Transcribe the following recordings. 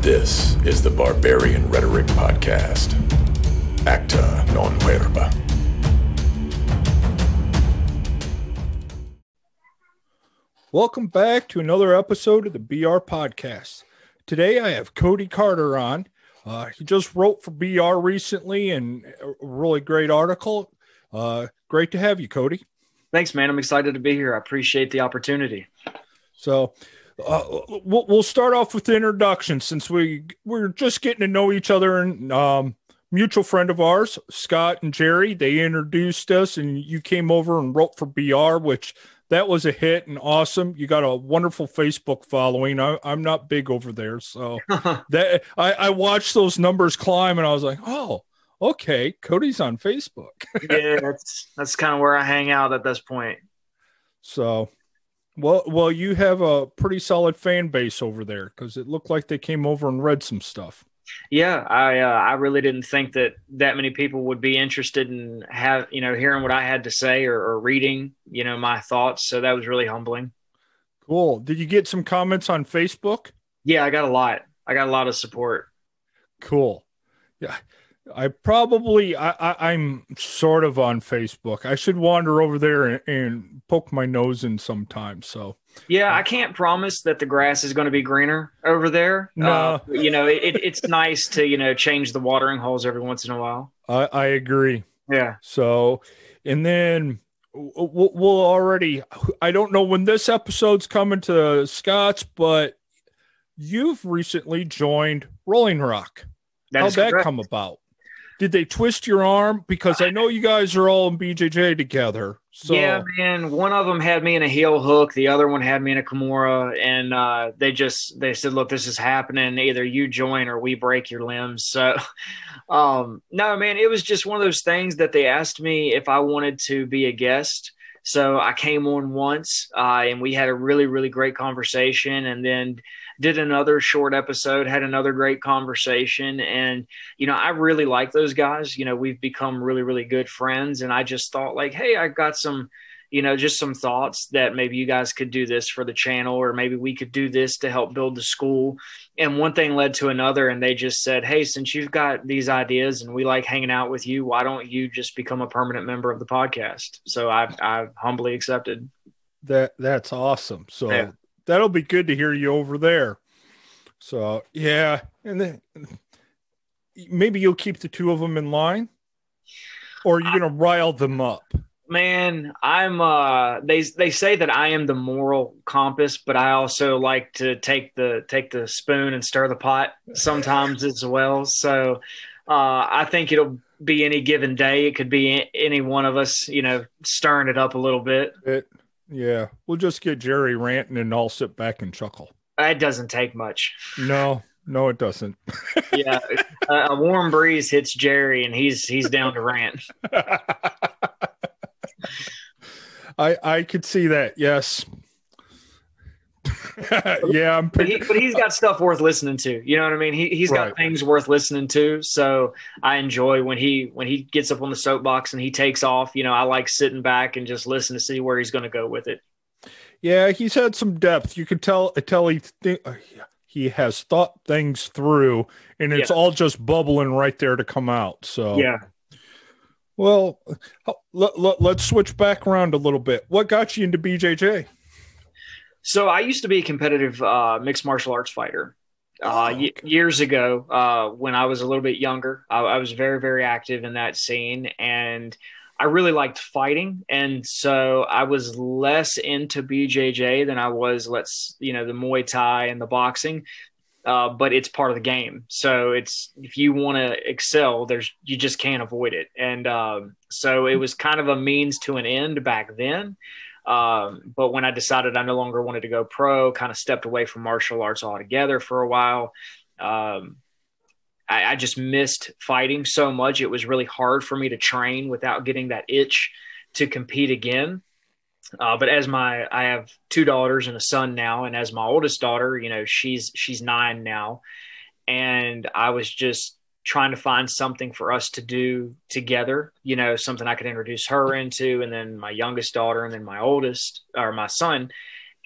This is the Barbarian Rhetoric Podcast. Acta non verba. Welcome back to another episode of the BR Podcast. Today I have Cody Carter on. Uh, he just wrote for BR recently and a really great article. Uh, great to have you, Cody. Thanks, man. I'm excited to be here. I appreciate the opportunity. So, uh, we'll, we'll start off with the introduction since we we're just getting to know each other and um, mutual friend of ours, Scott and Jerry. They introduced us, and you came over and wrote for BR, which that was a hit and awesome. You got a wonderful Facebook following. I, am not big over there, so that I, I watched those numbers climb, and I was like, oh, okay, Cody's on Facebook. yeah, that's that's kind of where I hang out at this point. So well, well, you have a pretty solid fan base over there because it looked like they came over and read some stuff. Yeah, I uh, I really didn't think that that many people would be interested in have you know hearing what I had to say or, or reading you know my thoughts. So that was really humbling. Cool. Did you get some comments on Facebook? Yeah, I got a lot. I got a lot of support. Cool. Yeah, I probably I, am sort of on Facebook. I should wander over there and, and poke my nose in sometime. So yeah, I can't promise that the grass is going to be greener over there. No, uh, you know it, it's nice to you know change the watering holes every once in a while. I, I agree. Yeah. So and then we'll, we'll already. I don't know when this episode's coming to Scott's, but you've recently joined Rolling Rock. That How'd that correct. come about? Did they twist your arm? Because I know you guys are all in BJJ together. So. Yeah, man. One of them had me in a heel hook. The other one had me in a Kimura, and uh, they just they said, "Look, this is happening. Either you join or we break your limbs." So, um, no, man. It was just one of those things that they asked me if I wanted to be a guest. So I came on once, uh, and we had a really, really great conversation, and then did another short episode, had another great conversation. And, you know, I really like those guys. You know, we've become really, really good friends. And I just thought, like, hey, I've got some, you know, just some thoughts that maybe you guys could do this for the channel, or maybe we could do this to help build the school. And one thing led to another. And they just said, hey, since you've got these ideas and we like hanging out with you, why don't you just become a permanent member of the podcast? So I, I humbly accepted. That that's awesome. So yeah that'll be good to hear you over there. So yeah, and then maybe you'll keep the two of them in line, or you're to rile them up? Man, I'm. uh They they say that I am the moral compass, but I also like to take the take the spoon and stir the pot sometimes as well. So uh I think it'll be any given day. It could be any one of us, you know, stirring it up a little bit. It, yeah, we'll just get Jerry ranting and I'll sit back and chuckle. It doesn't take much. No, no, it doesn't. yeah, a, a warm breeze hits Jerry and he's he's down to rant. I I could see that. Yes. yeah, I'm. But, he, but he's got stuff worth listening to. You know what I mean? He he's got things worth listening to. So I enjoy when he when he gets up on the soapbox and he takes off. You know, I like sitting back and just listen to see where he's going to go with it. Yeah, he's had some depth. You can tell tell he th- uh, he has thought things through, and it's yeah. all just bubbling right there to come out. So yeah. Well, let, let, let's switch back around a little bit. What got you into BJJ? So I used to be a competitive uh, mixed martial arts fighter. Uh, oh, y- years ago, uh, when I was a little bit younger, I, I, was very, very active in that scene, and I really liked fighting. And so I was less into BJJ than I was, let's you know, the Muay Thai and the boxing. Uh, but it's part of the game. So it's if you want to excel, there's you just can't avoid it. And um, so it was kind of a means to an end back then. Um, but when I decided I no longer wanted to go pro, kind of stepped away from martial arts altogether for a while. Um, I, I, just missed fighting so much. It was really hard for me to train without getting that itch to compete again. Uh, but as my, I have two daughters and a son now, and as my oldest daughter, you know, she's she's nine now, and I was just trying to find something for us to do together, you know, something I could introduce her into, and then my youngest daughter, and then my oldest or my son.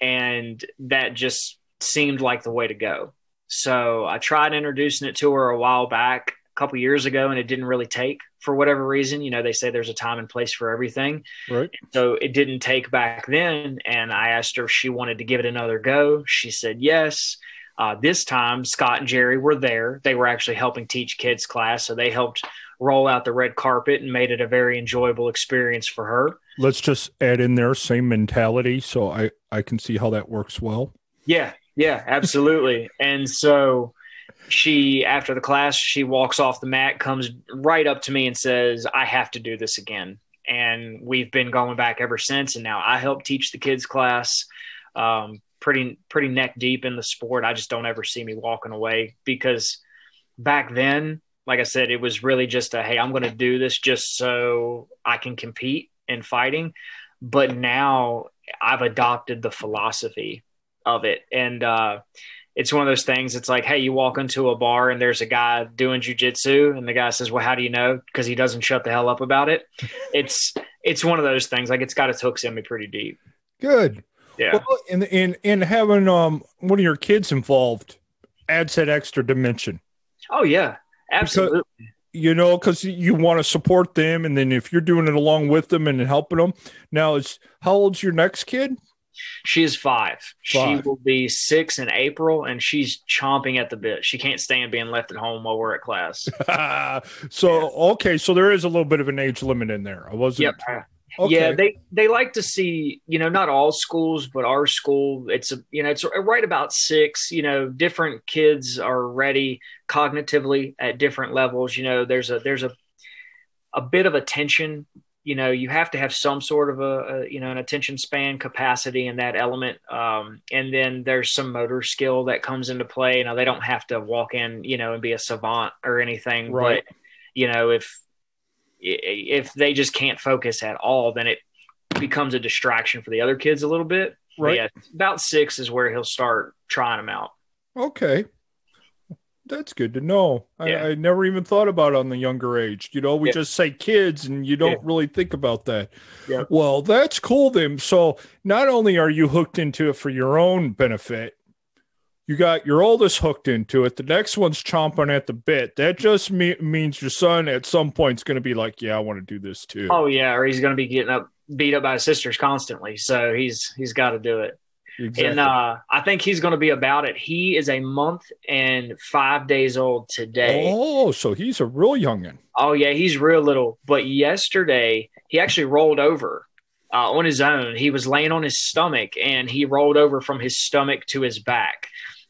And that just seemed like the way to go. So I tried introducing it to her a while back, a couple years ago, and it didn't really take for whatever reason. You know, they say there's a time and place for everything. Right. So it didn't take back then. And I asked her if she wanted to give it another go. She said yes. Uh, this time, Scott and Jerry were there. They were actually helping teach kids class. So they helped roll out the red carpet and made it a very enjoyable experience for her. Let's just add in there same mentality. So I, I can see how that works well. Yeah. Yeah, absolutely. and so she after the class she walks off the mat comes right up to me and says i have to do this again and we've been going back ever since and now i help teach the kids class um, pretty pretty neck deep in the sport i just don't ever see me walking away because back then like i said it was really just a hey i'm going to do this just so i can compete in fighting but now i've adopted the philosophy of it and uh it's one of those things. It's like, hey, you walk into a bar and there's a guy doing jujitsu, and the guy says, "Well, how do you know?" Because he doesn't shut the hell up about it. it's it's one of those things. Like it's got its hooks in me pretty deep. Good. Yeah. Well, in in in having um one of your kids involved adds that extra dimension. Oh yeah, absolutely. Because, you know, because you want to support them, and then if you're doing it along with them and helping them. Now, is how old's your next kid? She is five. Five. She will be six in April, and she's chomping at the bit. She can't stand being left at home while we're at class. so okay, so there is a little bit of an age limit in there. I wasn't. Yep. Okay. Yeah, they they like to see, you know, not all schools, but our school, it's a, you know, it's right about six. You know, different kids are ready cognitively at different levels. You know, there's a there's a a bit of attention you know you have to have some sort of a, a, you know an attention span capacity in that element um, and then there's some motor skill that comes into play now they don't have to walk in you know and be a savant or anything Right. but you know if if they just can't focus at all then it becomes a distraction for the other kids a little bit But Right. yeah about six is where he'll start trying them out Okay. That's good to know. Yeah. I, I never even thought about on the younger age. You know, we Yeah. just say kids and you don't Yeah. really think about that. Yeah. Well, that's cool then. So not only are you hooked into it for your own benefit, you got your oldest hooked into it. The next one's chomping at the bit. That just me- means your son at some point is going to be like, yeah, I want to do this too. oh yeah or he's going to be getting up beat up by his sisters constantly so he's he's got to do it exactly. And uh, I think he's going to be about it. He is a month and five days old today. Oh. so he's a real youngin. Oh yeah, he's real little. But yesterday, he actually rolled over uh, on his own. He was laying on his stomach and he rolled over from his stomach to his back.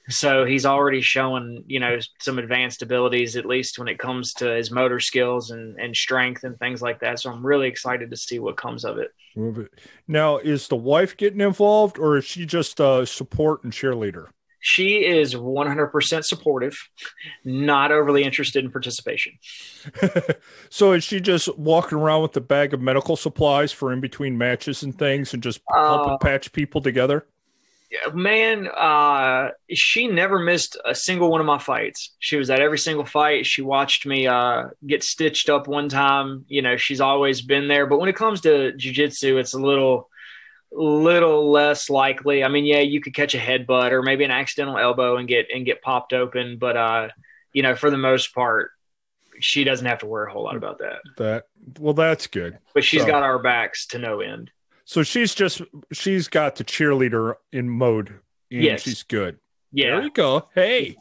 So he's already showing, you know, some advanced abilities, at least when it comes to his motor skills and, and strength and things like that. So I'm really excited to see what comes of it. Now, is the wife getting involved or is she just a support and cheerleader? She is 100% supportive, not overly interested in participation. so is she just walking around with a bag of medical supplies for in between matches and things and just helping Uh, patch people together? Man, uh, she never missed a single one of my fights. She was at every single fight. She watched me uh, get stitched up one time. You know, she's always been there. But when it comes to jujitsu, it's a little, little less likely. I mean, yeah, you could catch a headbutt or maybe an accidental elbow and get and get popped open. But uh, you know, for the most part, she doesn't have to worry a whole lot about that. That well, that's good. But she's So- got our backs to no end. So she's just she's got the cheerleader in mode. And Yes. she's good. Yeah. There you go. Hey,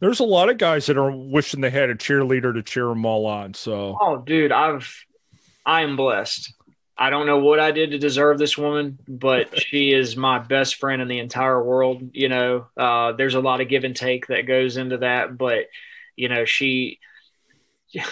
there's a lot of guys that are wishing they had a cheerleader to cheer them all on. So Oh, dude, I've I am blessed. I don't know what I did to deserve this woman, but she is my best friend in the entire world. You know, uh, there's a lot of give and take that goes into that, but you know, she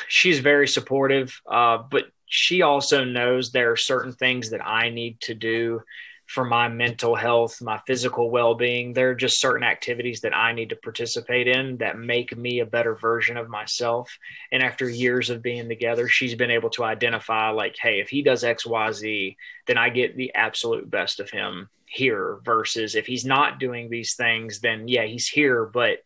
she's very supportive. Uh, but she also knows there are certain things that I need to do for my mental health, my physical well being. There are just certain activities that I need to participate in that make me a better version of myself. And after years of being together, she's been able to identify, like, hey, if he does X, Y, Z, then I get the absolute best of him here versus if he's not doing these things, then yeah, he's here, but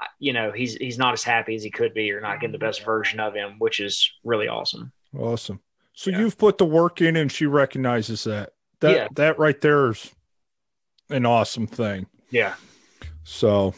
uh, you know, he's he's not as happy as he could be or not getting the best version of him, which is really awesome. Awesome. So Yeah. you've put the work in and she recognizes that. That Yeah. that right there is an awesome thing. Yeah. So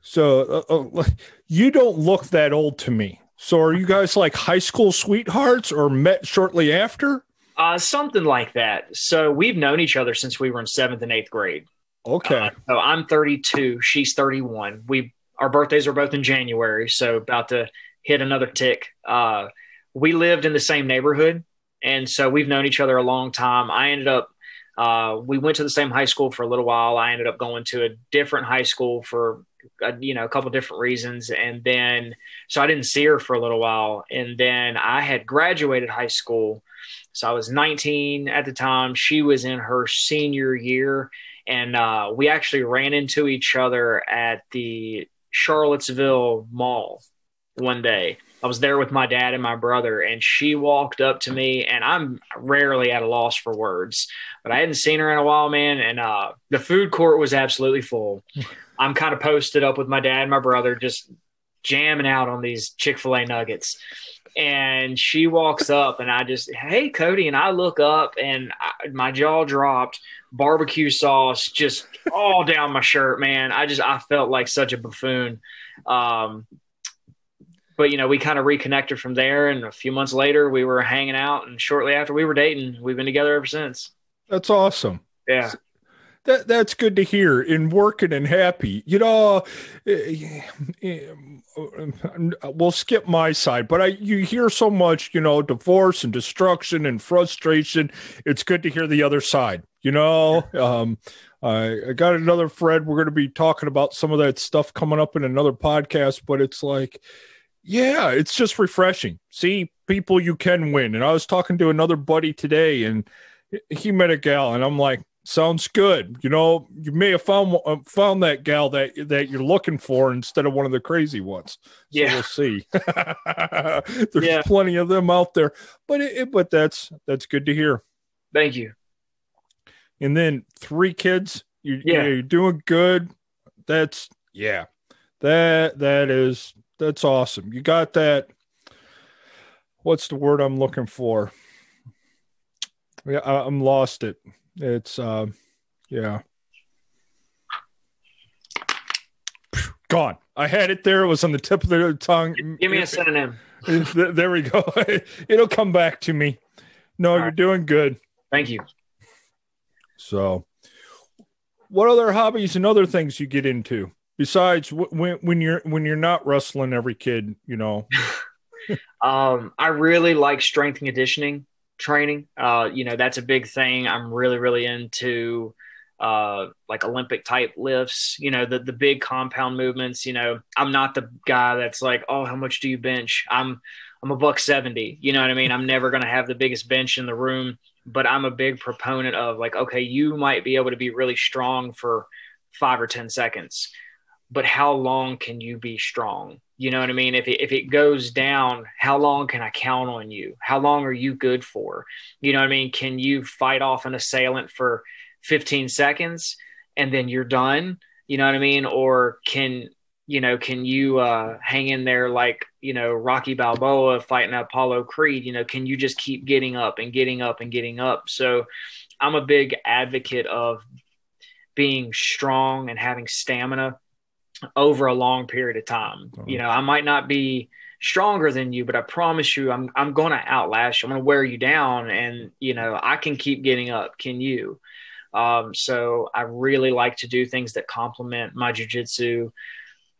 So uh, uh, you don't look that old to me. So are you guys like high school sweethearts or met shortly after? Uh, something like that. So we've known each other since we were in seventh and eighth grade. Okay. Uh, so I'm 32. She's 31. We our birthdays are both in January, so about to hit another tick. Uh, we lived in the same neighborhood, and so we've known each other a long time. I ended up uh, we went to the same high school for a little while. I ended up going to a different high school for a, you know a couple different reasons, and then so I didn't see her for a little while, and then I had graduated high school. So I was 19 at the time. She was in her senior year, and uh, we actually ran into each other at the Charlottesville Mall one day. I was there with my dad and my brother, and she walked up to me, and I'm rarely at a loss for words, but I hadn't seen her in a while, man. And uh, the food court was absolutely full. I'm kind of posted up with my dad and my brother, just jamming out on these Chick fil A nuggets. And she walks up, and I just, hey, Cody. And I look up, and I, my jaw dropped, barbecue sauce just all down my shirt, man. I just, I felt like such a buffoon. Um, but you know, we kind of reconnected from there, and a few months later, we were hanging out, and shortly after, we were dating. We've been together ever since. That's awesome. Yeah. That, that's good to hear in working and happy you know eh, eh, we'll skip my side but i you hear so much you know divorce and destruction and frustration it's good to hear the other side you know um, I, I got another friend we're going to be talking about some of that stuff coming up in another podcast but it's like yeah, it's just refreshing. See people you can win. And I was talking to another buddy today, and he met a gal, and I'm like, sounds good. You know, you may have found uh, found that gal that that you're looking for instead of one of the crazy ones. So yeah, we'll see. There's yeah. plenty of them out there, but it, it, but that's that's good to hear. Thank you. And then three kids. You, yeah, you're doing good. That's yeah. That that is that's awesome. You got that. What's the word I'm looking for? Yeah, I, am lost it. It's uh, yeah. Gone. I had it there. It was on the tip of the tongue. Give me a synonym. There we go. It'll come back to me. No, All you're right. doing good. Thank you. So, what other hobbies and other things you get into? Besides, when when you're when you're not wrestling every kid, you know. um, I really like strength and conditioning training. Uh, you know, that's a big thing. I'm really really into uh, like Olympic type lifts. You know, the the big compound movements. You know, I'm not the guy that's like, oh, how much do you bench? I'm I'm a buck seventy. You know what I mean? I'm never going to have the biggest bench in the room, but I'm a big proponent of like, okay, you might be able to be really strong for five or ten seconds but how long can you be strong? You know what I mean? If it, if it goes down, how long can I count on you? How long are you good for? You know what I mean? Can you fight off an assailant for 15 seconds and then you're done? You know what I mean? Or can, you know, can you uh, hang in there like, you know, Rocky Balboa fighting Apollo Creed? You know, can you just keep getting up and getting up and getting up? So I'm a big advocate of being strong and having stamina over a long period of time. Uh-huh. You know, I might not be stronger than you, but I promise you I'm I'm going to outlast you. I'm going to wear you down and, you know, I can keep getting up. Can you? Um, so I really like to do things that complement my jujitsu,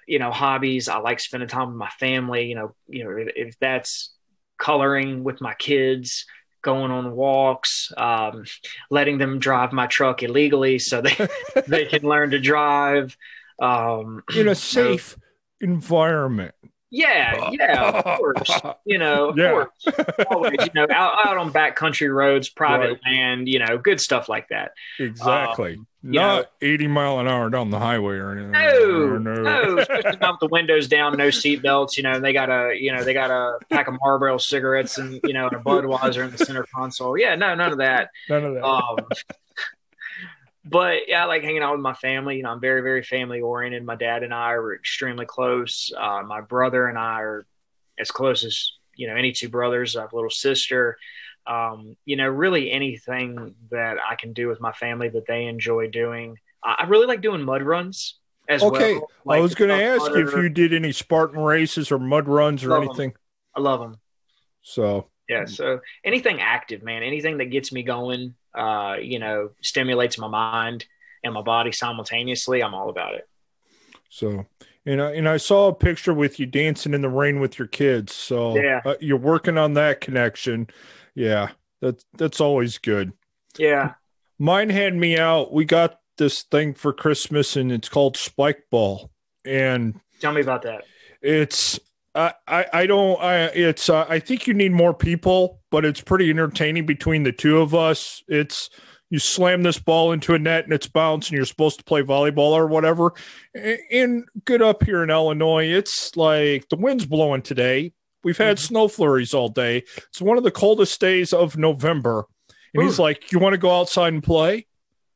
you know, hobbies. I like spending time with my family, you know, you know, if, if that's coloring with my kids, going on walks, um, letting them drive my truck illegally so they they can learn to drive um, in a safe environment. Yeah, yeah, of course. You know, of yeah. course. Always, you know, out, out on backcountry roads, private right. land, you know, good stuff like that. Exactly. Um, Not know, 80 mile an hour down the highway or anything. No, no, no. Not the windows down, no seat belts. You know, they got a, you know, they got a pack of Marlboro cigarettes and, you know, and a Budweiser in the center console. Yeah, no, none of that. None of that. Um, but yeah, I like hanging out with my family. You know, I'm very, very family oriented. My dad and I are extremely close. Uh, my brother and I are as close as you know any two brothers. I have a little sister. Um, you know, really anything that I can do with my family that they enjoy doing. I really like doing mud runs. as well. Okay, well. I was going to ask you if you did any Spartan races or mud runs or anything. I love them. So Yeah. So anything active, man, anything that gets me going, uh, you know, stimulates my mind and my body simultaneously, I'm all about it. So, and I, and I saw a picture with you dancing in the rain with your kids. So Yeah. uh, you're working on that connection. Yeah, that's that's always good. Yeah. Mine had me out. We got this thing for Christmas, and it's called Spike Ball, and Tell me about that. it's I I, don't I it's uh, I think you need more people, but it's pretty entertaining between the two of us. It's you slam this ball into a net and it's bouncing. You're supposed to play volleyball or whatever. And good up here in Illinois, it's like the wind's blowing today. We've had snow flurries all day. It's one of the coldest days of November. And he's like, You want to go outside and play?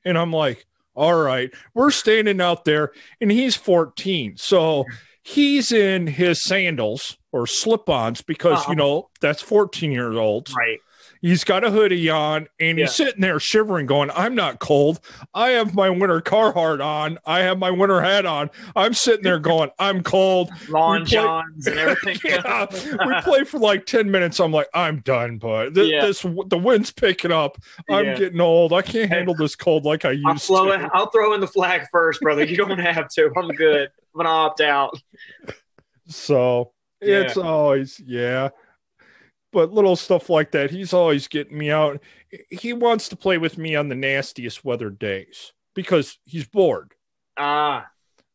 And I'm like, All right. We're standing out there, and he's 14. So he's in his sandals or slip ons because, Uh-huh. you know, that's 14 years old. Right. He's got a hoodie on and he's sitting there shivering, going, I'm not cold. I have my winter Carhartt on. I have my winter hat on. I'm sitting there going, I'm cold. Lawn play- Johns and everything. yeah. We play for like 10 minutes. I'm like, I'm done, but th- Yeah. this the wind's picking up. I'm Yeah. getting old. I can't handle this cold like I used I'll, to. in, I'll throw in the flag first, brother. You don't have to. I'm good. I'm gonna opt out. So it's always, yeah. But little stuff like that, he's always getting me out. He wants to play with me on the nastiest weather days because he's bored. Ah,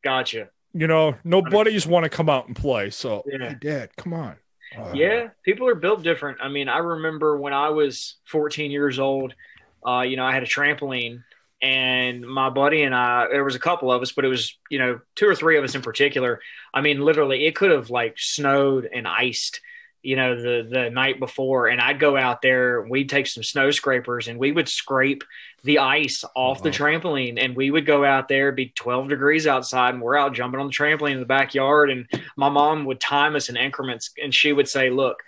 gotcha. You know, no buddies want to come out and play. So, Yeah. hey, Dad, come on. Uh, Yeah, people are built different. I mean, I remember when I was 14 years old, uh, you know, I had a trampoline and my buddy and I, there was a couple of us, but it was, you know, two or three of us in particular. I mean, literally, it could have like snowed and iced, you know, the, the night before. And I'd go out there, we'd take some snow scrapers and we would scrape the ice off the trampoline. And we would go out there, be 12 degrees outside, and we're out jumping on the trampoline in the backyard. And my mom would time us in increments and she would say, Look,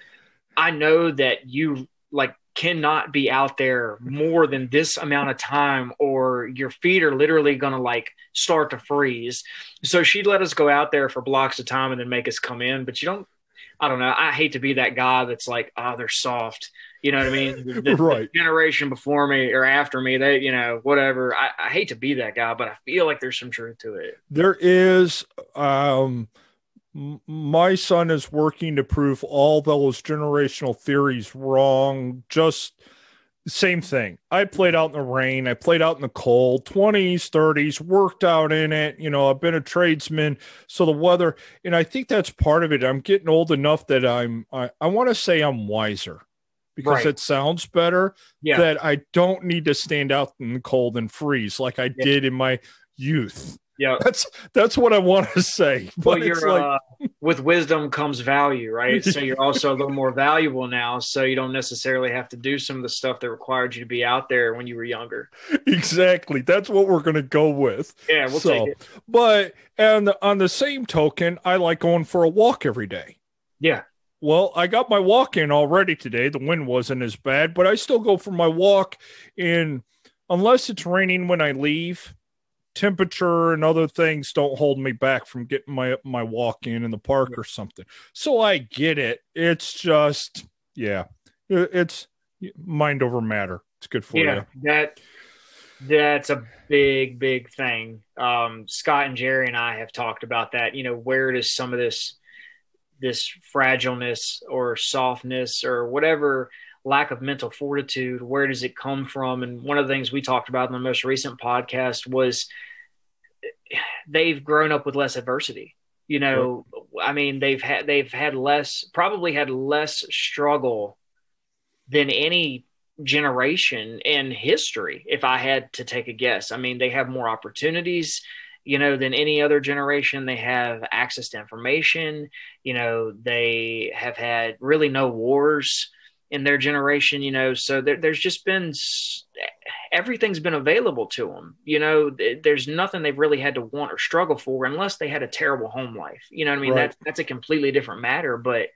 I know that you like cannot be out there more than this amount of time or your feet are literally going to like start to freeze. So she'd let us go out there for blocks of time and then make us come in. But you don't, I don't know. I hate to be that guy that's like, oh, they're soft. You know what I mean? The, the Right. generation before me or after me, they, you know, whatever. I, I hate to be that guy, but I feel like there's some truth to it. There is, um, my son is working to prove all those generational theories wrong. Just same thing. I played out in the rain. I played out in the cold, 20s, 30s, worked out in it. You know, I've been a tradesman. So the weather, and I think that's part of it. I'm getting old enough that I'm, I, I want to say I'm wiser because Right. it sounds better Yeah. that I don't need to stand out in the cold and freeze like I Yeah. did in my youth. Yeah. That's that's what I want to say. But it's you're, like uh, with wisdom comes value, right? So you're also a little more valuable now. So you don't necessarily have to do some of the stuff that required you to be out there when you were younger. exactly that's what we're gonna go with. Yeah, we'll So, take it. But and on the same token, I like going for a walk every day. Yeah. Well, I got my walk in already today. The wind wasn't as bad, but I still go for my walk in unless it's raining when I leave. Temperature and other things don't hold me back from getting my my walk in in the park or something. So I get it. It's just yeah, it's mind over matter. It's good for Yeah, you. that that's a big, big thing. Um, Scott and Jerry and I have talked about that. You know, where does some of this this fragileness or softness or whatever lack of mental fortitude, where does it come from? And one of the things we talked about in the most recent podcast was they've grown up with less adversity. You know, I mean, they've had they've had less, probably had less struggle than any generation in history. If I had to take a guess, I mean, they have more opportunities, you know, than any other generation. They have access to information. You know, they have had really no wars in their generation. You know, so there, there's just been everything's been available to them. You know, there's nothing they've really had to want or struggle for unless they had a terrible home life. You know what I mean? Right. That's that's a completely different matter. But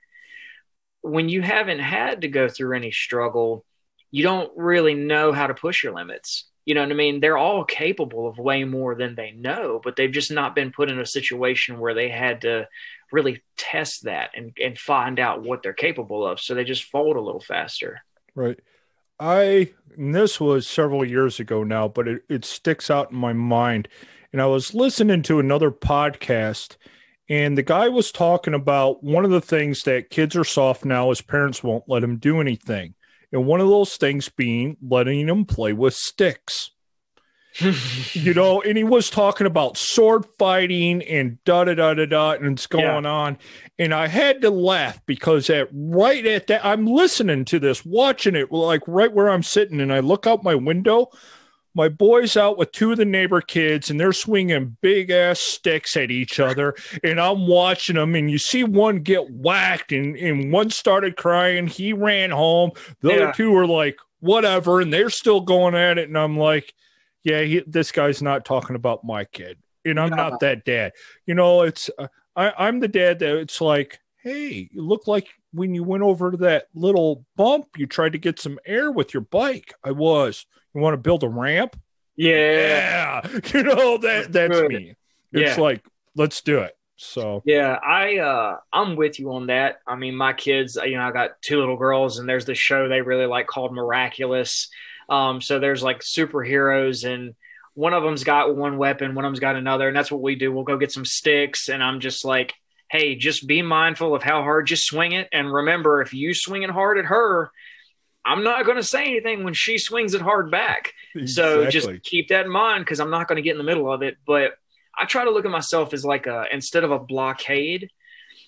when you haven't had to go through any struggle, you don't really know how to push your limits. You know what I mean? They're all capable of way more than they know, but they've just not been put in a situation where they had to really test that and, and find out what they're capable of. So they just fold a little faster. Right. I, this was several years ago now, but it, it sticks out in my mind. And I was listening to another podcast, and the guy was talking about one of the things that kids are soft now is parents won't let them do anything. And one of those things being letting them play with sticks. you know, and he was talking about sword fighting and da da da da da, and it's going yeah. on. And I had to laugh because at right at that, I'm listening to this, watching it, like right where I'm sitting, and I look out my window. My boy's out with two of the neighbor kids, and they're swinging big ass sticks at each other. And I'm watching them, and you see one get whacked, and, and one started crying. He ran home. The yeah. other two were like, whatever, and they're still going at it. And I'm like, yeah, he, this guy's not talking about my kid, and I'm not that dad. You know, it's uh, I, I'm the dad that it's like, hey, you look like when you went over that little bump, you tried to get some air with your bike. I was. You want to build a ramp? Yeah, yeah. you know that that's Good. me. It's yeah. like let's do it. So yeah, I uh I'm with you on that. I mean, my kids, you know, I got two little girls, and there's this show they really like called Miraculous um, so there's like superheroes and one of them's got one weapon, one of them's got another, and that's what we do. We'll go get some sticks, and I'm just like, hey, just be mindful of how hard you swing it, and remember, if you swing it hard at her, I'm not going to say anything when she swings it hard back. Exactly. So just keep that in mind because I'm not going to get in the middle of it. But I try to look at myself as like a instead of a blockade,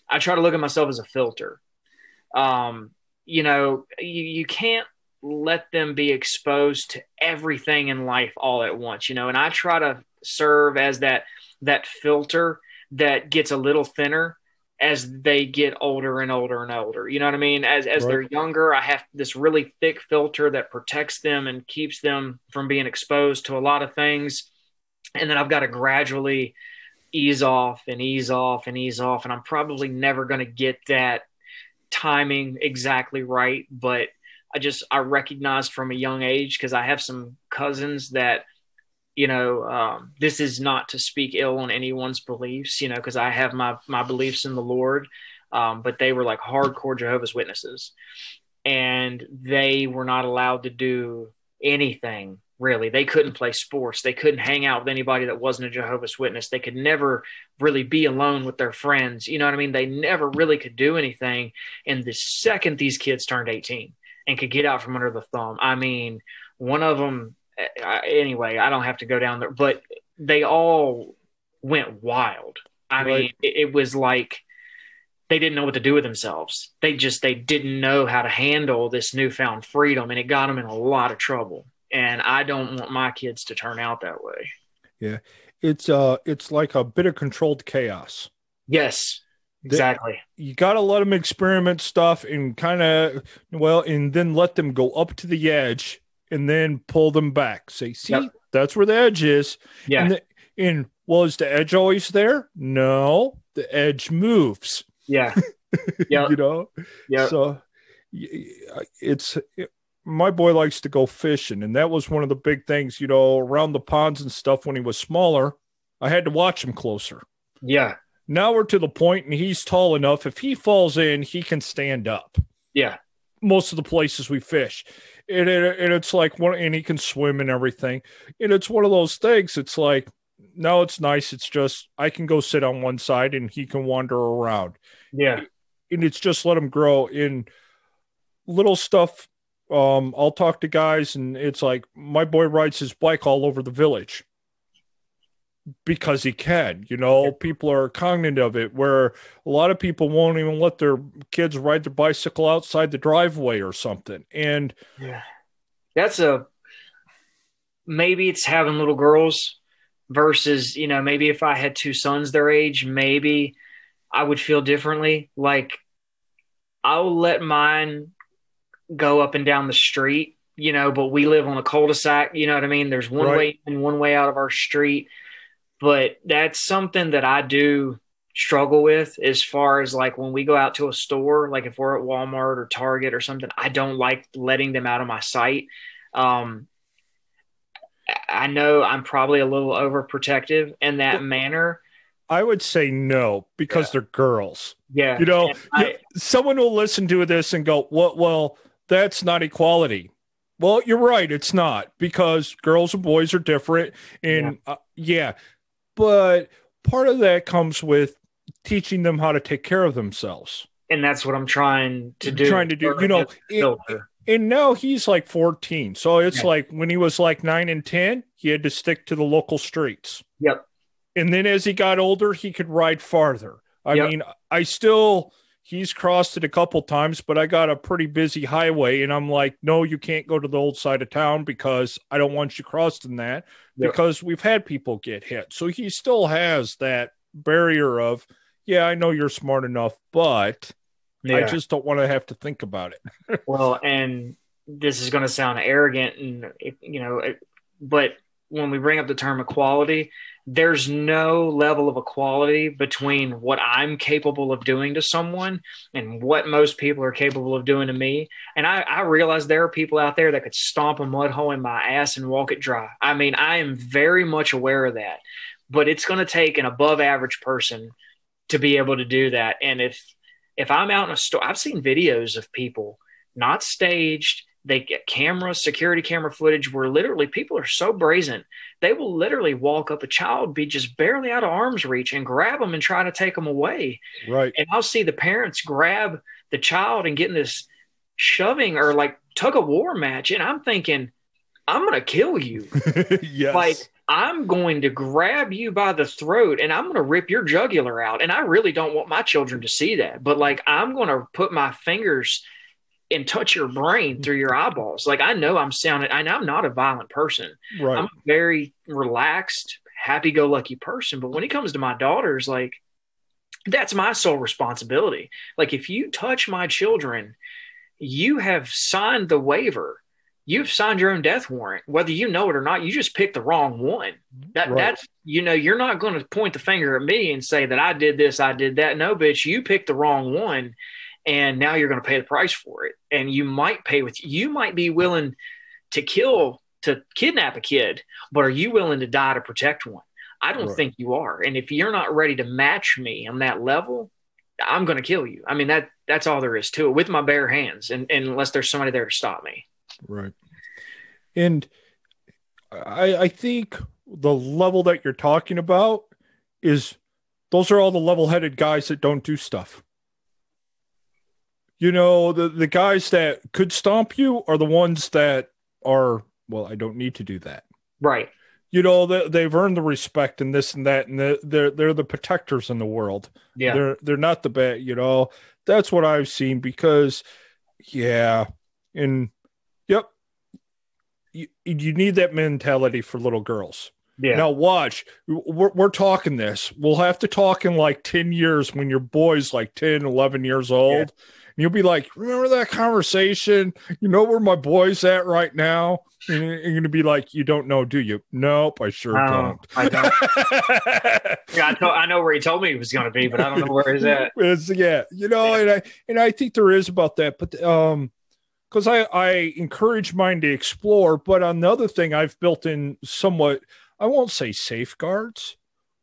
I try to look at myself as a filter. Um, you know, you, you can't let them be exposed to everything in life all at once, you know. And I try to serve as that that filter that gets a little thinner as they get older and older and older. You know what I mean? As as right. they're younger, I have this really thick filter that protects them and keeps them from being exposed to a lot of things. And then I've got to gradually ease off and ease off and ease off. And I'm probably never going to get that timing exactly right, but I just I recognized from a young age because I have some cousins that you know um, this is not to speak ill on anyone's beliefs you know because I have my my beliefs in the Lord um, but they were like hardcore Jehovah's Witnesses. And they were not allowed to do anything really. They couldn't play sports. They couldn't hang out with anybody that wasn't a jehovah's witness. They could never really be alone with their friends. You know what i mean? They never really could do anything. And the second these kids turned 18 and could get out from under the thumb. I mean, one of them, anyway, I don't have to go down there, but they all went wild. I right. mean, it, it was like they didn't know what to do with themselves. They just they didn't know how to handle this newfound freedom, and it got them in a lot of trouble. And I don't want my kids to turn out that way. Yeah, it's uh, it's like a bit of controlled chaos. Yes, Exactly. you got to let them experiment stuff and kind of, well, and then let them go up to the edge and then pull them back. Say, see, yep. that's where the edge is. Yeah. And, the, and was the edge always there? No, the edge moves. Yeah. Yeah. you know? Yeah. So it's, it, my boy likes to go fishing. And that was one of the big things, you know, around the ponds and stuff when he was smaller. I had to watch him closer. Yeah. Now we're to the point, and he's tall enough. If he falls in, he can stand up. Yeah. Most of the places we fish, and, it, and it's like one, and he can swim and everything. And it's one of those things. It's like, no, it's nice. It's just I can go sit on one side, and he can wander around. Yeah. And it's just let him grow in little stuff. Um, I'll talk to guys, and it's like my boy rides his bike all over the village because he can. You know, people are cognizant of it where a lot of people won't even let their kids ride their bicycle outside the driveway or something. And yeah, that's a maybe it's having little girls versus, you know, maybe if I had two sons their age, maybe I would feel differently. Like I'll let mine go up and down the street, you know, but we live on a cul-de-sac, you know what I mean? There's one right. way and one way out of our street but that's something that I do struggle with as far as like when we go out to a store, like if we're at Walmart or Target or something, I don't like letting them out of my sight. Um, I know I'm probably a little overprotective in that manner. I would say no because they're girls. Yeah. You know, I- someone will listen to this and go, "Well, well, that's not equality." Well, you're right, it's not because girls and boys are different and uh, yeah. But part of that comes with teaching them how to take care of themselves. and that's what I'm trying to do. Trying to do, you know, it- and now he's like 14. So it's Yeah. like when he was like 9 and 10, he had to stick to the local streets. Yep. And then as he got older, he could ride farther. I Yep. mean, I still he's crossed it a couple times, but I got a pretty busy highway and I'm like, "No, you can't go to the old side of town because I don't want you crossing that Yep. because we've had people get hit." So he still has that barrier of, "Yeah, I know you're smart enough, but I just don't want to have to think about it." well, and this is going to sound arrogant, and you know, it- but when we bring up the term equality, there's no level of equality between what I'm capable of doing to someone and what most people are capable of doing to me. And I, I realize there are people out there that could stomp a mud hole in my ass and walk it dry. I mean, I am very much aware of that, but it's going to take an above average person to be able to do that. And if if I'm out in a store, I've seen videos of people not staged. They get camera, security camera footage where literally people are so brazen. They will literally walk up a child, be just barely out of arm's reach, and grab them and try to take them away. Right. And I'll see the parents grab the child and get in this shoving or like tug of war match. And I'm thinking, I'm going to kill you. yes. Like, I'm going to grab you by the throat and I'm going to rip your jugular out. And I really don't want my children to see that. But like, I'm going to put my fingers and touch your brain mm-hmm. through your eyeballs. Like, I know I'm sounding, know I'm not a violent person. right. I'm a very relaxed, happy go lucky person. But when it comes to my daughters, like, that's my sole responsibility. Like, if you touch my children, you have signed the waiver. You've signed your own death warrant, whether you know it or not. You just picked the wrong one. That Right. that's you know you're not going to point the finger at me and say that I did this, I did that. No, bitch, you picked the wrong one, and now you're going to pay the price for it. And you might pay with you might be willing to kill to kidnap a kid, but are you willing to die to protect one? I don't Right. think you are. And if you're not ready to match me on that level, I'm going to kill you. I mean that that's all there is to it with my bare hands, and, and unless there's somebody there to stop me. Right. And I I think the level that you're talking about is those are all the level-headed guys that don't do stuff. You know, the the guys that could stomp you are the ones that are well, I don't need to do that. Right. You know, they, they've earned the respect and this and that, and they're they're, they're the protectors in the world. Yeah. They're they're not the bad, you know. That's what I've seen because yeah, and yep. You, you need that mentality for little girls. yeah. Now watch, we're, we're talking this. We'll have to talk in like 10 years when your boy's like 10, 11 years old. Yeah. And you'll be like, remember that conversation? You know where my boy's at right now? And you're going to be like, you don't know, do you? Nope, I sure No, don't. I don't. Yeah, I, I know where he told me he was going to be, but I don't know where he's at. It's, yeah, you know, and I and I think there is about that, but um, because I I encourage mine to explore, but on the other thing, I've built in somewhat I won't say safeguards,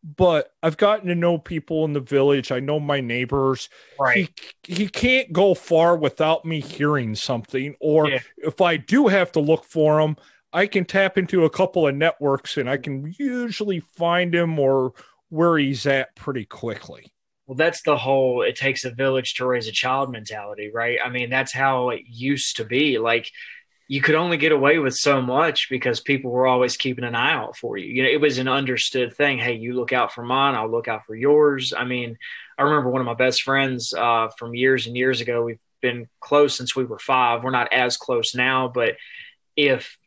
but I've gotten to know people in the village. I know my neighbors. Right. He he can't go far without me hearing something, or Yeah. if I do have to look for him, I can tap into a couple of networks and I can usually find him or where he's at pretty quickly. Well, that's the whole it takes a village to raise a child mentality, right? I mean, that's how it used to be. Like you could only get away with so much because people were always keeping an eye out for you. You know, it was an understood thing. Hey, you look out for mine, I'll look out for yours. I mean, I remember one of my best friends uh, from years and years ago. We've been close since we were five. We're not as close now, but if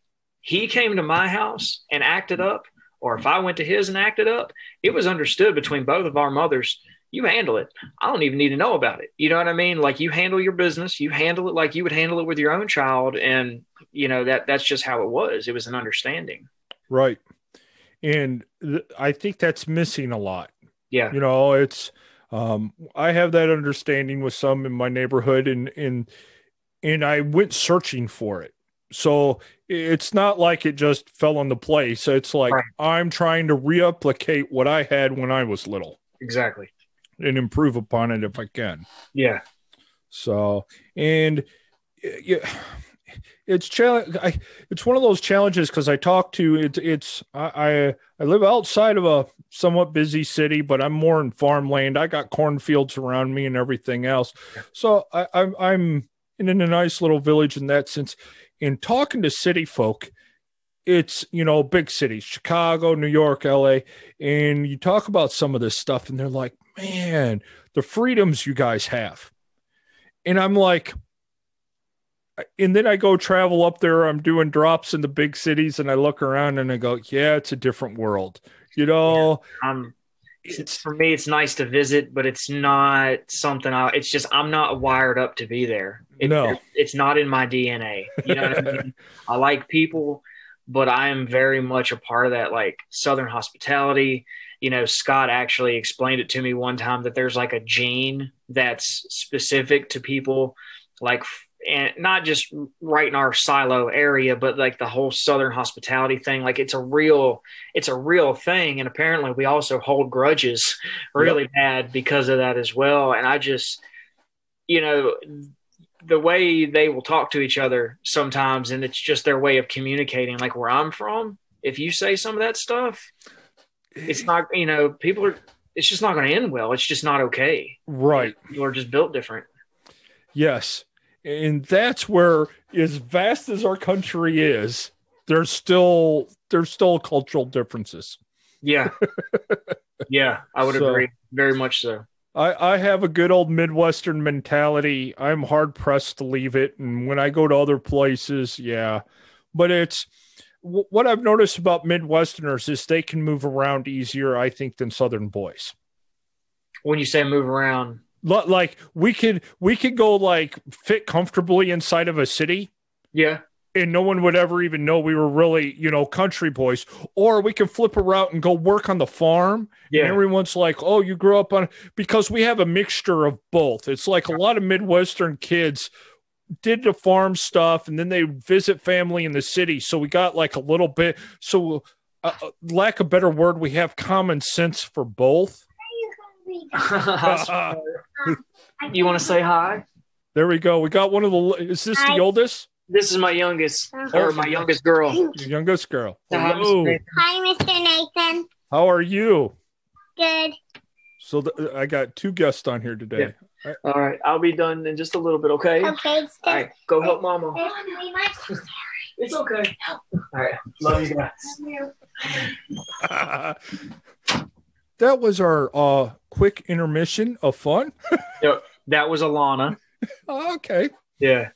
he came to my house and acted up, or if I went to his and acted up, it was understood between both of our mothers you handle it. I don't even need to know about it. You know what I mean? Like you handle your business, you handle it like you would handle it with your own child. And you know, that that's just how it was. It was an understanding. Right. And th- I think that's missing a lot. Yeah. You know, it's um I have that understanding with some in my neighborhood and and and I went searching for it. So it's not like it just fell into place. It's like Right. I'm trying to replicate what I had when I was little Exactly. and improve upon it if I can. Yeah. So, and yeah, it's challenge. It's one of those challenges because I talk to it. It's I, I I live outside of a somewhat busy city, but I'm more in farmland. I got cornfields around me and everything else. So I, I'm I'm in a nice little village in that sense. In talking to city folk, it's you know big cities, Chicago, New York, L.A., and you talk about some of this stuff, and they're like, man, the freedoms you guys have and I'm like, and then I go travel up there. I'm doing drops in the big cities, and I look around and I go, yeah, it's a different world. You know, Um, it's, for me, it's nice to visit, but it's not something I, it's just, I'm not wired up to be there. It- No. It's not in my DNA. You know what I mean? I like people, but I am very much a part of that, like Southern hospitality. You know, Scott actually explained it to me one time that there's like a gene that's specific to people, like, and not just right in our silo area, but like the whole Southern hospitality thing. Like, it's a real, it's a real thing. And apparently, we also hold grudges really bad because of that as well. And I just, you know, the way they will talk to each other sometimes, and it's just their way of communicating. Like where I'm from, if you say some of that stuff, it's not, you know, people are, it's just not going to end well. It's just not okay. right. People are just built different. Yes. And that's where, as vast as our country is, there's still there's still cultural differences. Yeah. yeah, I would So- agree. Very much so. I, I have a good old Midwestern mentality. I'm hard pressed to leave it. And when I go to other places, yeah. But it's wh- what I've noticed about Midwesterners is they can move around easier, I think, than Southern boys. When you say move around, Like we could we could go like fit comfortably inside of a city yeah, and no one would ever even know we were really, you know, country boys. Or we can flip a route and go work on the farm. And yeah, everyone's like, oh, you grew up on, because we have a mixture of both. It's like a lot of Midwestern kids did the farm stuff and then they visit family in the city. So we got like a little bit. So, uh, uh, lack of better word, we have common sense for both. you want to say hi? There we go. We got one of the, is this the oldest? This is my youngest, or my youngest girl. Your youngest girl. Hi, Mr. Hello. Nathan. Hi, Mr. Nathan. How are you? Good. So th- I got two guests on here today. All right, I'll be done in just a little bit. Okay. Okay, it's All right, go help mama. just. It's okay. All right, love you guys. that was our uh quick intermission of fun. That was Alana. Oh, okay. Yeah,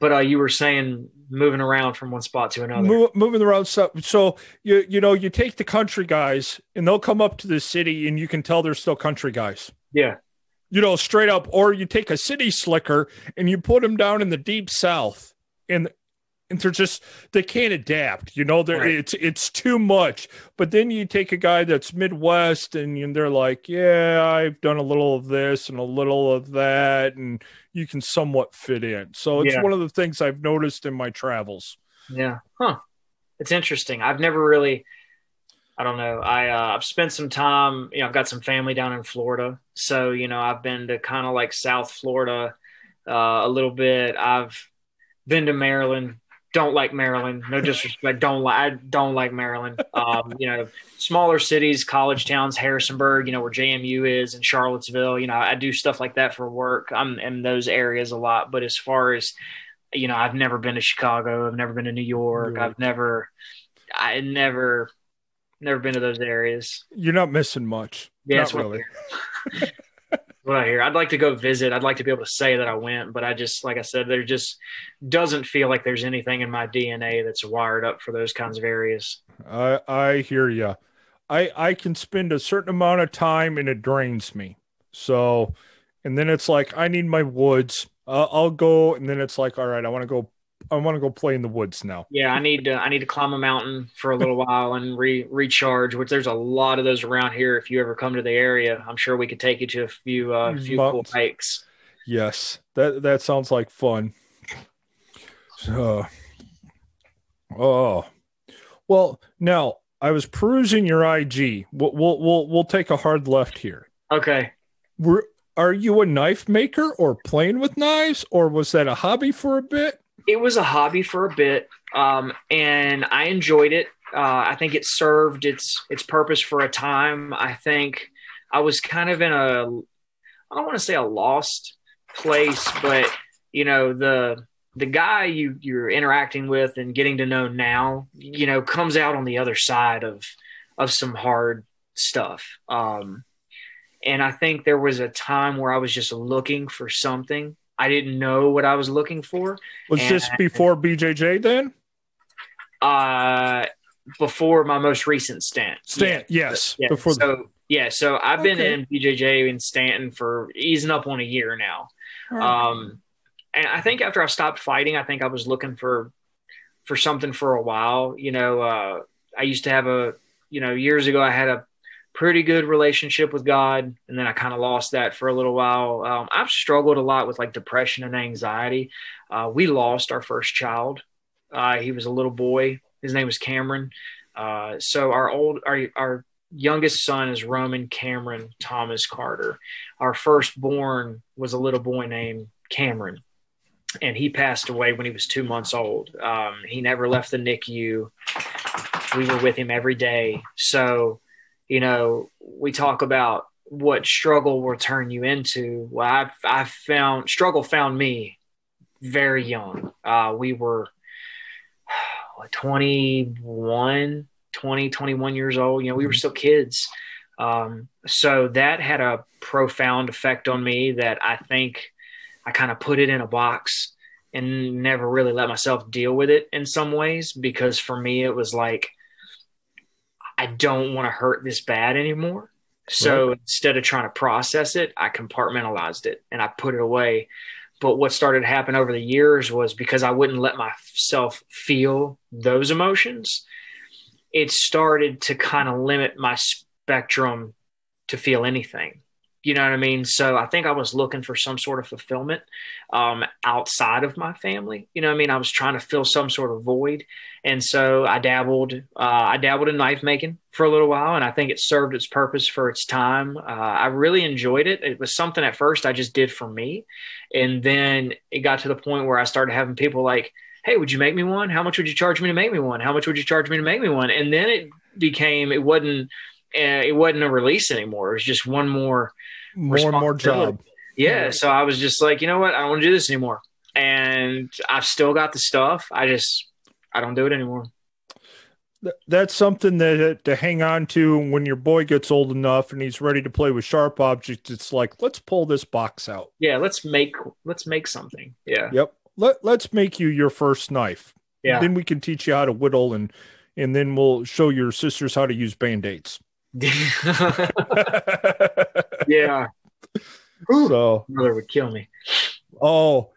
but uh, you were saying moving around from one spot to another. Mo- moving around stuff. So you you know you take the country guys and they'll come up to the city and you can tell they're still country guys. Yeah, You know, straight up. Or you take a city slicker and you put them down in the deep south and. And they're just they can't adapt, you know. They're Right. it's it's too much. But then you take a guy that's Midwest, and you- they're like, "Yeah, I've done a little of this and a little of that," and you can somewhat fit in. So it's Yeah. one of the things I've noticed in my travels. yeah, huh? It's interesting. I've never really. I don't know. I uh, I've spent some time. You know, I've got some family down in Florida, so you know I've been to kind of like South Florida uh, a little bit. I've been to Maryland. Don't like Maryland. No disrespect. Don't like. I don't like Maryland. Um, you know, smaller cities, college towns, Harrisonburg. You know where JMU is, and Charlottesville. You know, I do stuff like that for work. I'm in those areas a lot. But as far as you know, I've never been to Chicago. I've never been to New York. I've never. I never. Never been to those areas. You're not missing much. Yeah, Not that's really. what I hear. I'd like to go visit. I'd like to be able to say that I went, but I just, like I said, there just doesn't feel like there's anything in my DNA that's wired up for those kinds of areas. I I hear you. I I can spend a certain amount of time and it drains me. So, and then it's like I need my woods. Uh, I'll go, and then it's like, all right, I want to go. I want to go play in the woods now. Yeah, I need to. I need to climb a mountain for a little while and re, recharge. Which there's a lot of those around here. If you ever come to the area, I'm sure we could take you to a few, uh, few cool hikes. Yes, that that sounds like fun. So, Oh, well, now I was perusing your IG. We'll we'll we'll, we'll take a hard left here. Okay. Were are you a knife maker or playing with knives, or was that a hobby for a bit? It was a hobby for a bit, um, and I enjoyed it. Uh, I think it served its its purpose for a time. I think I was kind of in a I don't want to say a lost place, but you know the the guy you you're interacting with and getting to know now, you know, comes out on the other side of of some hard stuff. Um, and I think there was a time where I was just looking for something. I didn't know what I was looking for. Was And- this before BJJ then? Uh, before my most recent stint. Stan, yes, Yeah. before. so yeah, so I've been Okay. in BJJ in Staunton for easing up on a year now. Um, and I think after I stopped fighting, I think I was looking for for something for a while. You know, uh, I used to have a you know years ago I had a pretty good relationship with God, and then I kind of lost that for a little while. Um, I've struggled a lot with like depression and anxiety. Uh, we lost our first child. Uh, he was a little boy. His name was Cameron. Uh, so our old our our youngest son is Roman Cameron Thomas Carter. Our firstborn was a little boy named Cameron, and he passed away when he was two months old. Um, he never left the NICU. We were with him every day. So, you know, we talk about what struggle will turn you into. Well, I've, I've found struggle found me very young. Uh, we were what, 21, 20, 21 years old. You know, we were still kids. Um, so that had a profound effect on me that I think I kind of put it in a box and never really let myself deal with it in some ways because for me it was like I don't want to hurt this bad anymore. So instead of trying to process it, I compartmentalized it and I put it away. But what started to happen over the years was because I wouldn't let myself feel those emotions, it started to kind of limit my spectrum to feel anything. You know what I mean? So I think I was looking for some sort of fulfillment um, outside of my family. You know what I mean? I was trying to fill some sort of void. And so I dabbled, uh, I dabbled in knife making for a little while, and I think it served its purpose for its time. Uh, I really enjoyed it. It was something at first I just did for me, and then it got to the point where I started having people like, "Hey, would you make me one? How much would you charge me to make me one? How much would you charge me to make me one?" And then it became, it wasn't, it wasn't a release anymore. It was just one more more and more job. yeah, so I was just like, you know what? I don't want to do this anymore. And I've still got the stuff. I just, I don't do it anymore. That's something that to hang on to when your boy gets old enough and he's ready to play with sharp objects. It's like let's pull this box out. Yeah, let's make, let's make something. Yeah. Yep. Let Let's make you your first knife. Yeah. Then we can teach you how to whittle and and then we'll show your sisters how to use band yeah. so Mother would kill me. Oh,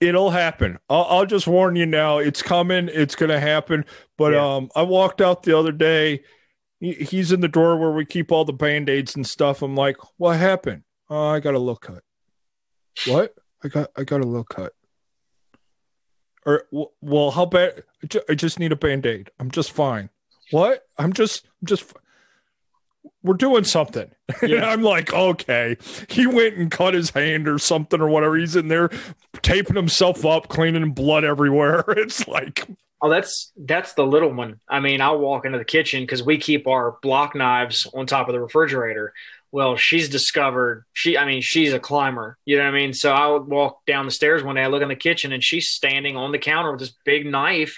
it'll happen. I'll, I'll just warn you now. It's coming. It's going to happen. But Yeah. um, I walked out the other day. He's in the drawer where we keep all the band aids and stuff. I'm like, what happened? Oh, I got a little cut. What? I got I got a little cut. Or well, how bad? I just need a band aid. I'm just fine. What? I'm just I'm just. We're doing something. Yeah. I'm like, okay. He went and cut his hand or something or whatever. He's in there taping himself up, cleaning blood everywhere. It's like, Oh, that's that's the little one. I mean, I'll walk into the kitchen because we keep our block knives on top of the refrigerator. Well, she's discovered she. I mean, she's a climber. You know what I mean? So I would walk down the stairs one day. I look in the kitchen and she's standing on the counter with this big knife.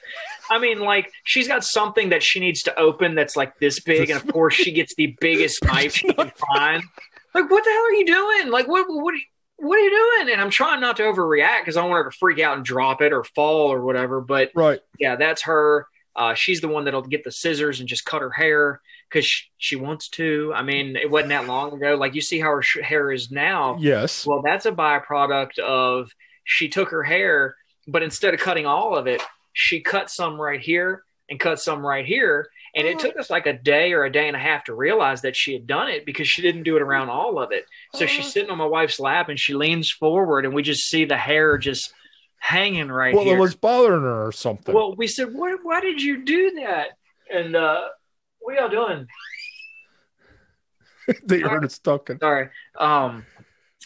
I mean, like she's got something that she needs to open that's like this big, and of course she gets the biggest knife she can find. Like, what the hell are you doing? Like, what what are you, what are you doing? And I'm trying not to overreact because I want her to freak out and drop it or fall or whatever. But right. yeah, that's her. Uh, she's the one that'll get the scissors and just cut her hair because she, she wants to. I mean, it wasn't that long ago. Like you see how her sh- hair is now. Yes. Well, that's a byproduct of she took her hair, but instead of cutting all of it, she cut some right here and cut some right here. And it took us like a day or a day and a half to realize that she had done it because she didn't do it around all of it. So she's sitting on my wife's lap and she leans forward and we just see the hair just hanging right here. well, here. it was bothering her or something. well, we said, "Why? Why did you do that?" And uh, what are y'all doing? they heard it talking. Sorry. Um,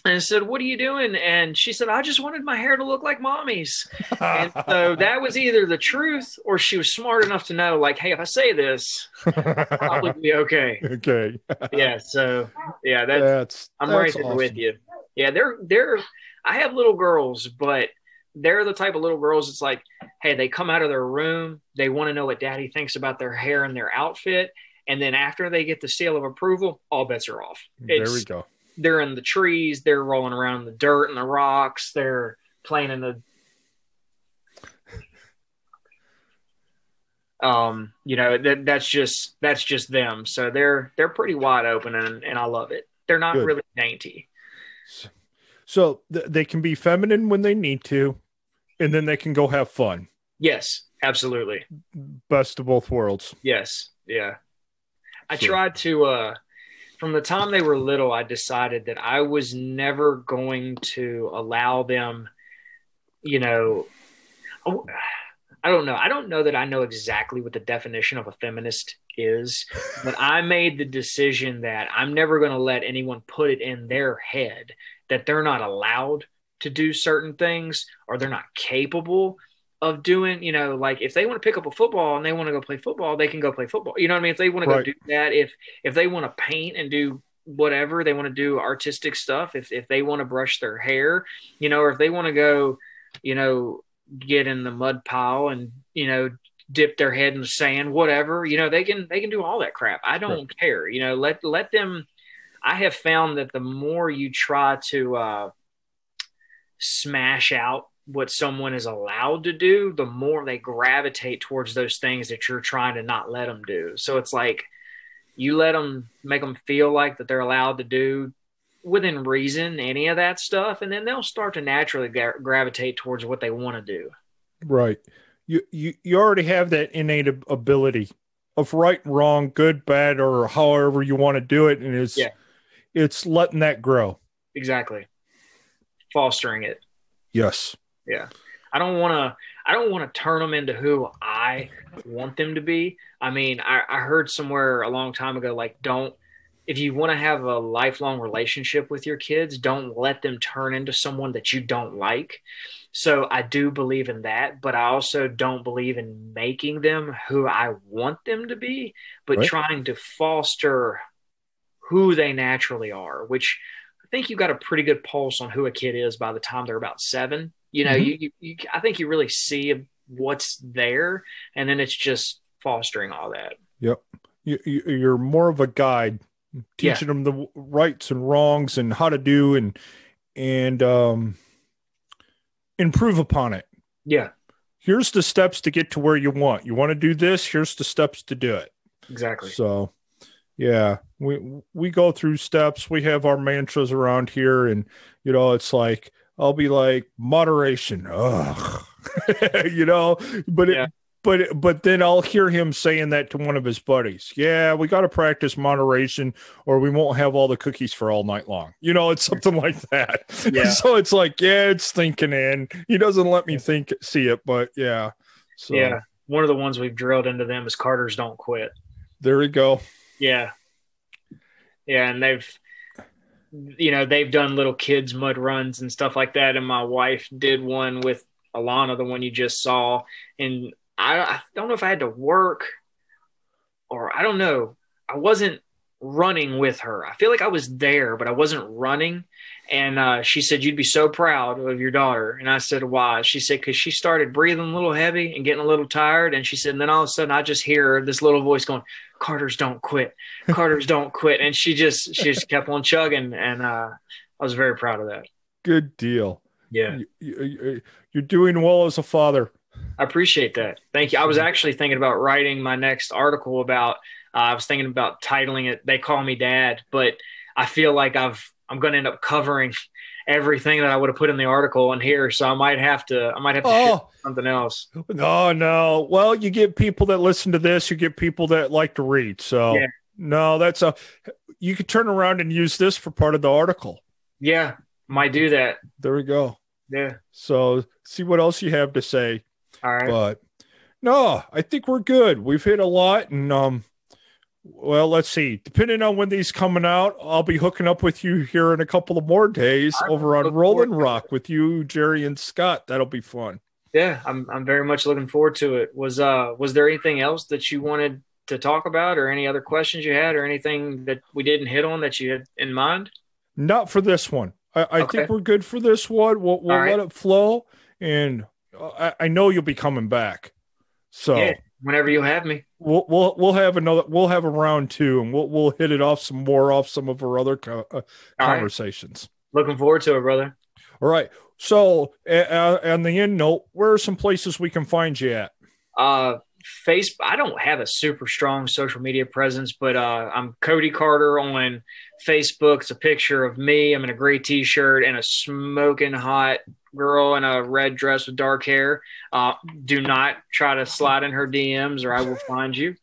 and I said, "What are you doing?" And she said, "I just wanted my hair to look like mommy's." And so that was either the truth or she was smart enough to know, like, "Hey, if I say this, probably be okay." okay. Yeah. So yeah, that's That's I'm that's right there awesome. with you. Yeah, they're they're. I have little girls, but they're the type of little girls. It's like, hey, they come out of their room, they want to know what daddy thinks about their hair and their outfit, and then after they get the seal of approval, all bets are off. There we go. They're in the trees, they're rolling around in the dirt and the rocks, they're playing in the. Um, you know that that's just that's just them. So they're they're pretty wide open, and and I love it. They're not Good. really dainty. So th- they can be feminine when they need to, and then they can go have fun. Yes, absolutely. Best of both worlds. Yes, yeah. I Sure. tried to uh from the time they were little I decided that I was never going to allow them you know oh, I don't know. I don't know that I know exactly what the definition of a feminist is, but I made the decision that I'm never going to let anyone put it in their head that they're not allowed to do certain things or they're not capable of doing, you know, like if they want to pick up a football and they want to go play football, they can go play football. You know what I mean? If they want to Right. go do that, if if they want to paint and do whatever, they want to do artistic stuff, if if they want to brush their hair, you know, or if they want to go, you know, get in the mud pile and, you know, dip their head in the sand, whatever, you know, they can they can do all that crap. I don't care. You know, let let them I have found that the more you try to uh smash out what someone is allowed to do, the more they gravitate towards those things that you're trying to not let them do. So it's like you let them make them feel like that they're allowed to do within reason any of that stuff, and then they'll start to naturally gra- gravitate towards what they want to do. Right. You you you already have that innate ability of right and wrong, good, bad, or however you want to do it, and it's Yeah. it's letting that grow. Exactly. Fostering it. Yes. Yeah. I don't want to. I don't want to turn them into who I want them to be. I mean, I, I heard somewhere a long time ago, like, don't if you want to have a lifelong relationship with your kids, don't let them turn into someone that you don't like. So I do believe in that, but I also don't believe in making them who I want them to be, but Right. trying to foster who they naturally are, which I think you got a pretty good pulse on who a kid is by the time they're about seven. You know, Mhm. you, you, you, I think you really see what's there, and then it's just fostering all that. Yep. You, you you're more of a guide, Yeah. teaching them the rights and wrongs and how to do and and um improve upon it. Yeah, Here's the steps to get to where you want. You want to do this. Here's the steps to do it. exactly. So, yeah, we we go through steps. We have our mantras around here, and you know, it's like I'll be like moderation, ugh, you know, but Yeah. it, but but then I'll hear him saying that to one of his buddies. Yeah, we got to practice moderation, or we won't have all the cookies for all night long. You know, it's something like that. Yeah. so it's like, yeah, it's thinking in. He doesn't let me think see it, but yeah. So Yeah, one of the ones we've drilled into them is Carter's don't quit. there we go. Yeah. Yeah, and they've you know, they've done little kids mud runs and stuff like that and my wife did one with Alana, the one you just saw, and I, I don't know if I had to work or I don't know. I wasn't running with her. I feel like I was there, but I wasn't running. And uh, she said, You'd be so proud of your daughter. And I said, Why? She said, Because she started breathing a little heavy and getting a little tired. And she said, And then all of a sudden, I just hear this little voice going, Carter's don't quit. Carter's don't quit. And she just, she just kept on chugging. And uh, I was very proud of that. Good deal. Yeah. You- You're doing well as a father. I appreciate that. Thank you. I was actually thinking about writing my next article about. Uh, I was thinking about titling it "They Call Me Dad," but I feel like I've I'm going to end up covering everything that I would have put in the article in here, so I might have to I might have to Oh, something else. no, no. Well, you get people that listen to this, you get people that like to read. So, Yeah. no, that's a, you could turn around and use this for part of the article. Yeah, might do that. There we go. Yeah. So see what else you have to say. All right. But no, I think we're good. We've hit a lot, and um, well, let's see. Depending on when these coming out, I'll be hooking up with you here in a couple of more days I'm over on Rolling Rock with you, Jerry, and Scott. That'll be fun. yeah, I'm I'm very much looking forward to it. Was uh was there anything else that you wanted to talk about, or any other questions you had, or anything that we didn't hit on that you had in mind? Not for this one. I, I Okay. think we're good for this one. We'll, we'll right. let it flow, and uh, I, I know you'll be coming back. So. Yeah. Whenever you have me. We'll, we'll we'll have another we'll have a round two and we'll we'll hit it off some more off some of our other co- uh, All right. conversations. Looking forward to it, brother. All right. So, uh, on the end note, where are some places we can find you at? Uh, face. I don't have a super strong social media presence, but uh, I'm Cody Carter on Facebook. It's a picture of me. I'm in a gray T-shirt and a smoking hot girl in a red dress with dark hair. Uh, do not try to slide in her DMs, or I will find you.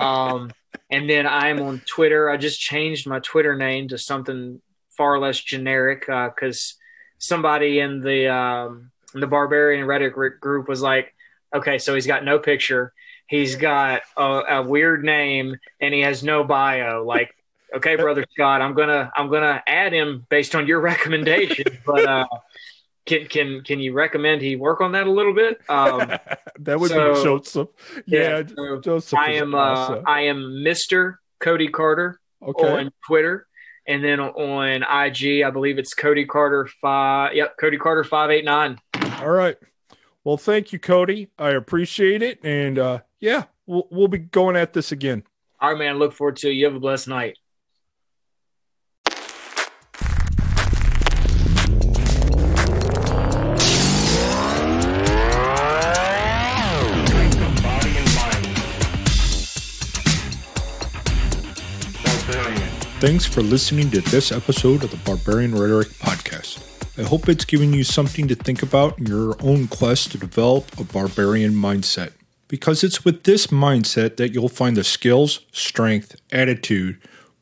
Um, and then I'm on Twitter. I just changed my Twitter name to something far less generic because somebody in the um, the Barbarian Reddit group was like, okay, so he's got no picture, he's got a, a weird name, and he has no bio. Like, okay, brother Scott, I'm gonna I'm gonna add him based on your recommendation, but uh, can can can you recommend he work on that a little bit? Um, that would so- be Joseph. Yeah, so Joseph. I am uh. I am Mister Cody Carter okay. on Twitter. And then on IG, I believe it's Cody Carter five. Yep, Cody Carter five eight nine. All right. Well, thank you, Cody. I appreciate it, and uh, yeah, we'll we'll be going at this again. All right, man. Look forward to it. You have a blessed night. Thanks for listening to this episode of the Barbarian Rhetoric Podcast. I hope it's given you something to think about in your own quest to develop a barbarian mindset. Because it's with this mindset that you'll find the skills, strength, attitude,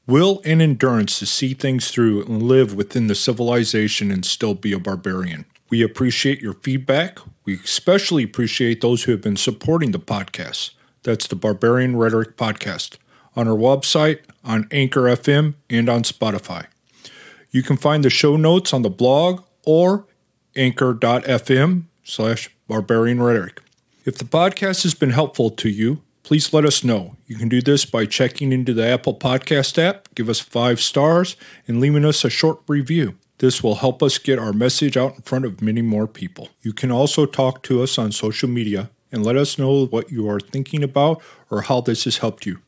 will, and endurance to see things through and live within the civilization and still be a barbarian. We appreciate your feedback. We especially appreciate those who have been supporting the podcast. That's the Barbarian Rhetoric Podcast on our website, on Anchor FM, and on Spotify. You can find the show notes on the blog or anchor.fm slash barbarian rhetoric. If the podcast has been helpful to you, please let us know. You can do this by checking into the Apple Podcast app, give us five stars, and leaving us a short review. This will help us get our message out in front of many more people. You can also talk to us on social media and let us know what you are thinking about or how this has helped you.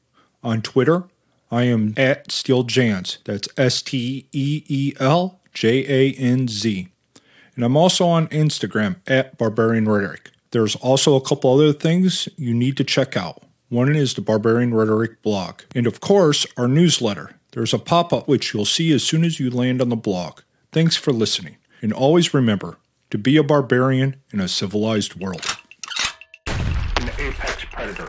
On Twitter, I am at Steel Janz. That's S T E E L J A N Z. And I'm also on Instagram at Barbarian Rhetoric. There's also a couple other things you need to check out. One is the Barbarian Rhetoric blog. And of course, our newsletter. There's a pop up which you'll see as soon as you land on the blog. Thanks for listening. And always remember to be a barbarian in a civilized world. An apex predator.